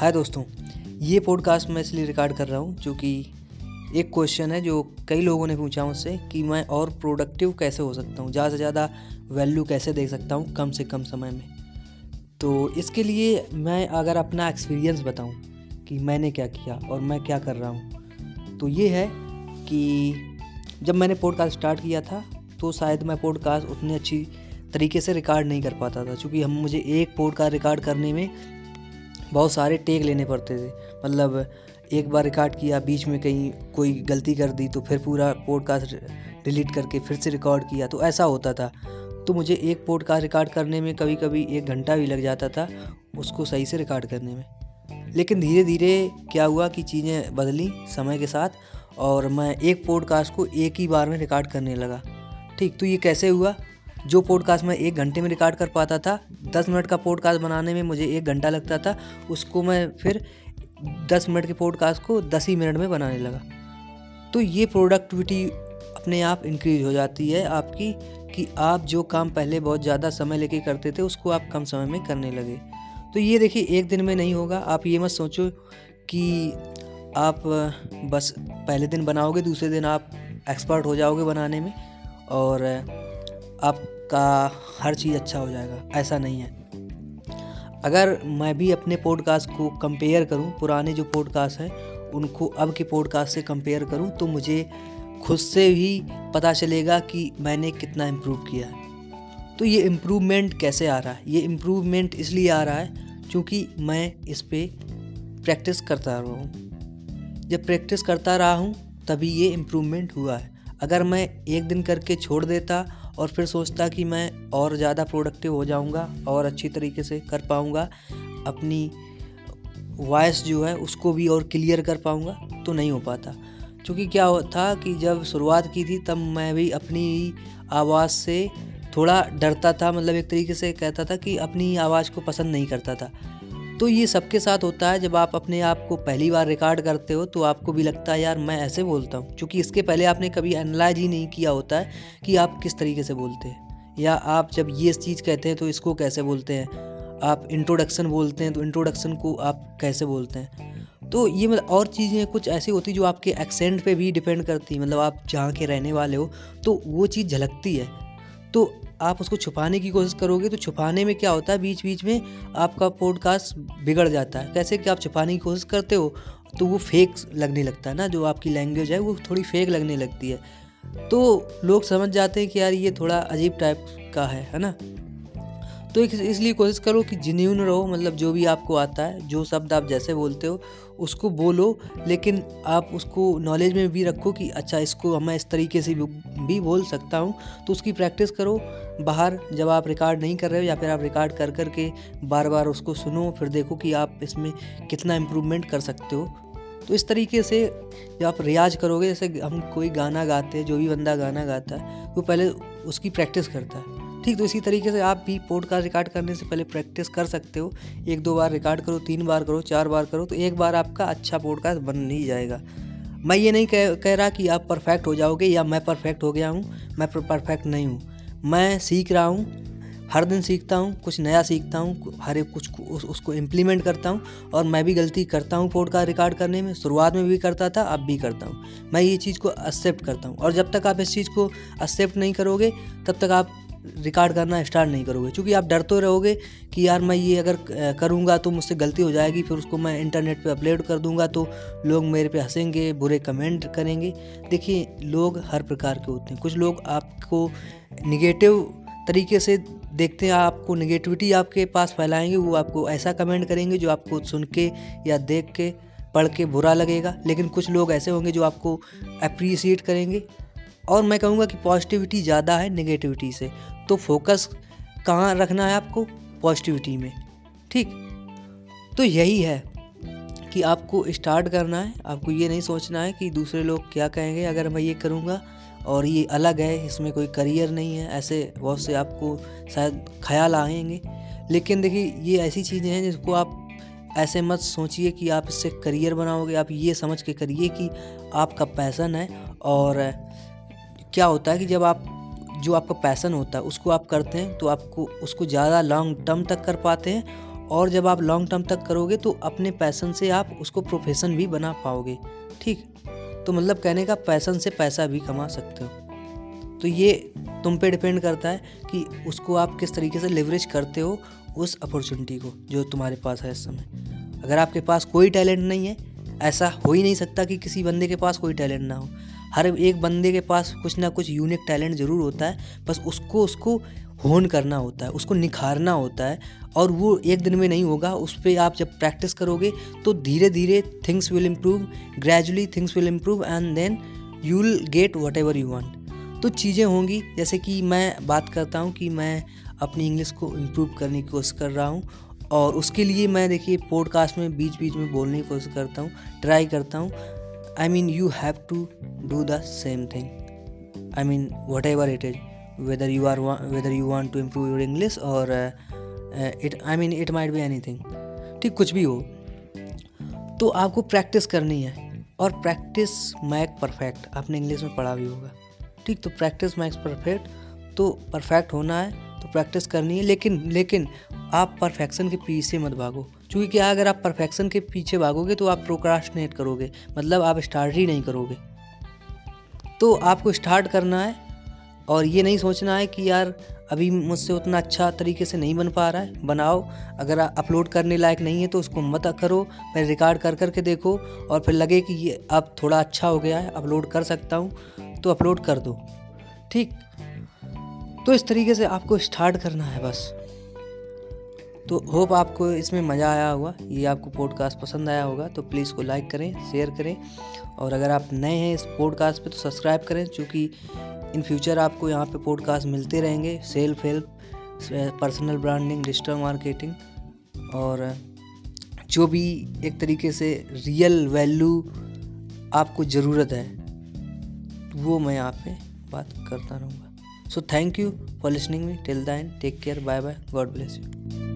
हाय दोस्तों, ये पॉडकास्ट मैं इसलिए रिकॉर्ड कर रहा हूँ क्योंकि एक क्वेश्चन है जो कई लोगों ने पूछा मुझसे कि मैं और प्रोडक्टिव कैसे हो सकता हूँ, ज़्यादा से ज़्यादा वैल्यू कैसे दे सकता हूँ कम से कम समय में। तो इसके लिए मैं अगर अपना एक्सपीरियंस बताऊँ कि मैंने क्या किया और मैं क्या कर रहा हूँ तो ये है कि जब मैंने पॉडकास्ट स्टार्ट किया था तो शायद मैं पॉडकास्ट उतनी अच्छी तरीके से रिकॉर्ड नहीं कर पाता था, क्योंकि हम मुझे एक पॉडकास्ट रिकॉर्ड करने में बहुत सारे टेक लेने पड़ते थे। मतलब एक बार रिकॉर्ड किया, बीच में कहीं कोई गलती कर दी तो फिर पूरा पॉडकास्ट डिलीट करके फिर से रिकॉर्ड किया तो ऐसा होता था। तो मुझे एक पॉडकास्ट रिकॉर्ड करने में कभी कभी एक घंटा भी लग जाता था, उसको सही से रिकॉर्ड करने में। लेकिन धीरे धीरे क्या हुआ कि चीज़ें बदली समय के साथ, और मैं एक पॉडकास्ट को एक ही बार में रिकॉर्ड करने लगा। ठीक तो ये कैसे हुआ? जो पॉडकास्ट मैं एक घंटे में रिकॉर्ड कर पाता था, दस मिनट का पॉडकास्ट बनाने में मुझे एक घंटा लगता था, उसको मैं फिर दस मिनट के पॉडकास्ट को दस ही मिनट में बनाने लगा। तो ये प्रोडक्टिविटी अपने आप इंक्रीज हो जाती है आपकी, कि आप जो काम पहले बहुत ज़्यादा समय लेके करते थे, उसको आप कम समय में करने लगे। तो ये देखिए, एक दिन में नहीं होगा। आप ये मत सोचो कि आप बस पहले दिन बनाओगे, दूसरे दिन आप एक्सपर्ट हो जाओगे बनाने में और आपका हर चीज़ अच्छा हो जाएगा, ऐसा नहीं है। अगर मैं भी अपने पॉडकास्ट को कंपेयर करूँ, पुराने जो पॉडकास्ट हैं, उनको अब के पॉडकास्ट से कंपेयर करूँ तो मुझे खुद से भी पता चलेगा कि मैंने कितना इम्प्रूव किया है। तो ये इम्प्रूवमेंट कैसे आ रहा है? ये इम्प्रूवमेंट इसलिए आ रहा है क्योंकि मैं इस पर प्रैक्टिस करता रहा हूँ। जब प्रैक्टिस करता रहा हूँ, तभी ये इम्प्रूवमेंट हुआ है। अगर मैं एक दिन करके छोड़ देता और फिर सोचता कि मैं और ज़्यादा प्रोडक्टिव हो जाऊँगा और अच्छी तरीके से कर पाऊँगा। अपनी वॉइस जो है उसको भी और क्लियर कर पाऊँगा तो नहीं हो पाता। क्योंकि क्या था कि जब शुरुआत की थी, तब मैं भी अपनी आवाज़ से थोड़ा डरता था। मतलब एक तरीके से कहता था कि अपनी आवाज़ को पसंद नहीं करता था। तो ये सबके साथ होता है, जब आप अपने आप को पहली बार रिकॉर्ड करते हो तो आपको भी लगता है, यार, मैं ऐसे बोलता हूँ। क्योंकि इसके पहले आपने कभी एनालाइज ही नहीं किया होता है कि आप किस तरीके से बोलते हैं। या आप जब ये चीज़ कहते हैं तो इसको कैसे बोलते हैं? आप इंट्रोडक्शन बोलते हैं तो इंट्रोडक्शन को आप कैसे बोलते हैं? तो ये मतलब और चीज़ें कुछ ऐसी होती जो आपके एक्सेंट पे भी डिपेंड करती मतलब आप जहाँ के रहने वाले हो तो वो चीज़ झलकती है। तो आप उसको छुपाने की कोशिश करोगे तो छुपाने में क्या होता है? बीच बीच में आपका पॉडकास्ट बिगड़ जाता है। कैसे कि आप छुपाने की कोशिश करते हो तो वो फेक लगने लगता है ना? जो आपकी लैंग्वेज है, वो थोड़ी फेक लगने लगती है। तो लोग समझ जाते हैं कि यार ये थोड़ा अजीब टाइप का है है ना? तो इसलिए कोशिश करो कि जिन्यून रहो मतलब जो भी आपको आता है, जो शब्द आप जैसे बोलते हो, उसको बोलो, लेकिन आप उसको नॉलेज में भी रखो कि अच्छा इसको मैं इस तरीके से भी बोल सकता हूँ। तो उसकी प्रैक्टिस करो, बाहर जब आप रिकॉर्ड नहीं कर रहे हो, या फिर आप रिकॉर्ड कर कर के बार बार उसको सुनो, फिर देखो कि आप इसमें कितना इम्प्रूवमेंट कर सकते हो। तो इस तरीके से जब आप रियाज करोगे, जैसे हम कोई गाना गाते हैं, जो भी बंदा गाना गाता है, वो पहले उसकी प्रैक्टिस करता है। ठीक तो इसी तरीके से आप भी पॉडकास्ट रिकॉर्ड करने से पहले प्रैक्टिस कर सकते हो। एक दो बार रिकॉर्ड करो तीन बार करो चार बार करो तो एक बार आपका अच्छा पॉडकास्ट बन ही जाएगा। मैं ये नहीं कह कह रहा कि आप परफेक्ट हो जाओगे या मैं परफेक्ट हो गया हूँ मैं परफेक्ट नहीं हूँ। मैं सीख रहा हूँ हर दिन सीखता हूँ कुछ नया सीखता हूँ हर एक कुछ उस, उसको इम्प्लीमेंट करता हूँ और मैं भी गलती करता हूँ पॉडकास्ट रिकॉर्ड करने में शुरुआत में भी करता था अब भी करता हूँ। मैं ये चीज़ को एक्सेप्ट करता हूँ और जब तक आप इस चीज़ को एक्सेप्ट नहीं करोगे तब तक आप रिकॉर्ड करना स्टार्ट नहीं करोगे। क्योंकि आप डरते रहोगे कि यार मैं ये अगर करूँगा तो मुझसे गलती हो जाएगी, फिर उसको मैं इंटरनेट पे अपलोड कर दूँगा तो लोग मेरे पे हंसेंगे, बुरे कमेंट करेंगे। देखिए, लोग हर प्रकार के होते हैं। कुछ लोग आपको निगेटिव तरीके से देखते हैं, आपको निगेटिविटी आपके पास फैलाएँगे, वो आपको ऐसा कमेंट करेंगे जो आपको सुन के या देख के, पढ़ के बुरा लगेगा। लेकिन कुछ लोग ऐसे होंगे जो आपको अप्रिसिएट करेंगे। और मैं कहूँगा कि पॉजिटिविटी ज़्यादा है नेगेटिविटी से। तो फोकस कहाँ रखना है आपको? पॉजिटिविटी में। ठीक? तो यही है कि आपको स्टार्ट करना है। आपको ये नहीं सोचना है कि दूसरे लोग क्या कहेंगे, अगर मैं ये करूँगा और ये अलग है, इसमें कोई करियर नहीं है, ऐसे बहुत से आपको शायद ख्याल आएँगे। लेकिन देखिए, ये ऐसी चीज़ें हैं जिसको आप ऐसे मत सोचिए कि आप इससे करियर बनाओगे। आप ये समझ के करिए कि आपका पैसन है और क्या होता है कि जब आप, जो आपका पैसन होता है, उसको आप करते हैं तो आपको उसको ज़्यादा लॉन्ग टर्म तक कर पाते हैं और जब आप लॉन्ग टर्म तक करोगे तो अपने पैसन से आप उसको प्रोफेशन भी बना पाओगे। ठीक? तो मतलब कहने का, पैसन से पैसा भी कमा सकते हो। तो ये तुम पे डिपेंड करता है कि उसको आप किस तरीके से लेवरेज करते हो, उस अपॉर्चुनिटी को, जो तुम्हारे पास है इस समय। अगर आपके पास कोई टैलेंट नहीं है, ऐसा हो ही नहीं सकता कि किसी बंदे के पास कोई टैलेंट ना हो। हर एक बंदे के पास कुछ ना कुछ यूनिक टैलेंट ज़रूर होता है, बस उसको उसको होन करना होता है, उसको निखारना होता है, और वो एक दिन में नहीं होगा, उस पर आप जब प्रैक्टिस करोगे तो धीरे धीरे things will improve gradually things will improve and then you will get whatever you want तो चीज़ें होंगी, जैसे कि मैं बात करता हूँ कि मैं अपनी इंग्लिश को इम्प्रूव करने की कोशिश कर रहा हूँ, और उसके लिए मैं देखिए पॉडकास्ट में बीच बीच में बोलने की कोशिश करता हूँ ट्राई करता हूँ I mean you have to do the same thing I mean whatever it is whether you are whether you want to improve your English और it I mean it might be anything ठीक, कुछ भी हो तो आपको practice करनी है। और प्रैक्टिस मैक परफेक्ट आपने इंग्लिश में पढ़ा भी होगा। ठीक तो प्रैक्टिस मैक्स परफेक्ट तो परफेक्ट होना है तो प्रैक्टिस करनी है। लेकिन लेकिन आप परफेक्शन के पीछे मत भागो। क्योंकि क्या अगर आप परफेक्शन के पीछे भागोगे तो आप प्रोक्रास्टिनेट करोगे मतलब आप स्टार्ट ही नहीं करोगे। तो आपको स्टार्ट करना है और ये नहीं सोचना है कि यार अभी मुझसे उतना अच्छा तरीके से नहीं बन पा रहा है। बनाओ, अगर अपलोड करने लायक नहीं है तो उसको मत करो पहले रिकॉर्ड कर कर के देखो और फिर लगे कि ये अब थोड़ा अच्छा हो गया है, अपलोड कर सकता हूँ तो अपलोड कर दो। ठीक? तो इस तरीके से आपको स्टार्ट करना है बस। तो होप आपको इसमें मज़ा आया होगा, ये आपको पॉडकास्ट पसंद आया होगा तो प्लीज़ को लाइक करें शेयर करें। और अगर आप नए हैं इस पॉडकास्ट पे तो सब्सक्राइब करें, क्योंकि इन फ्यूचर आपको यहाँ पे पॉडकास्ट मिलते रहेंगे। Self help personal branding digital marketing और जो भी एक तरीके से रियल वैल्यू आपको ज़रूरत है, वो मैं यहाँ पे बात करता रहूँगा। So thank you for listening me till then take care bye bye God bless you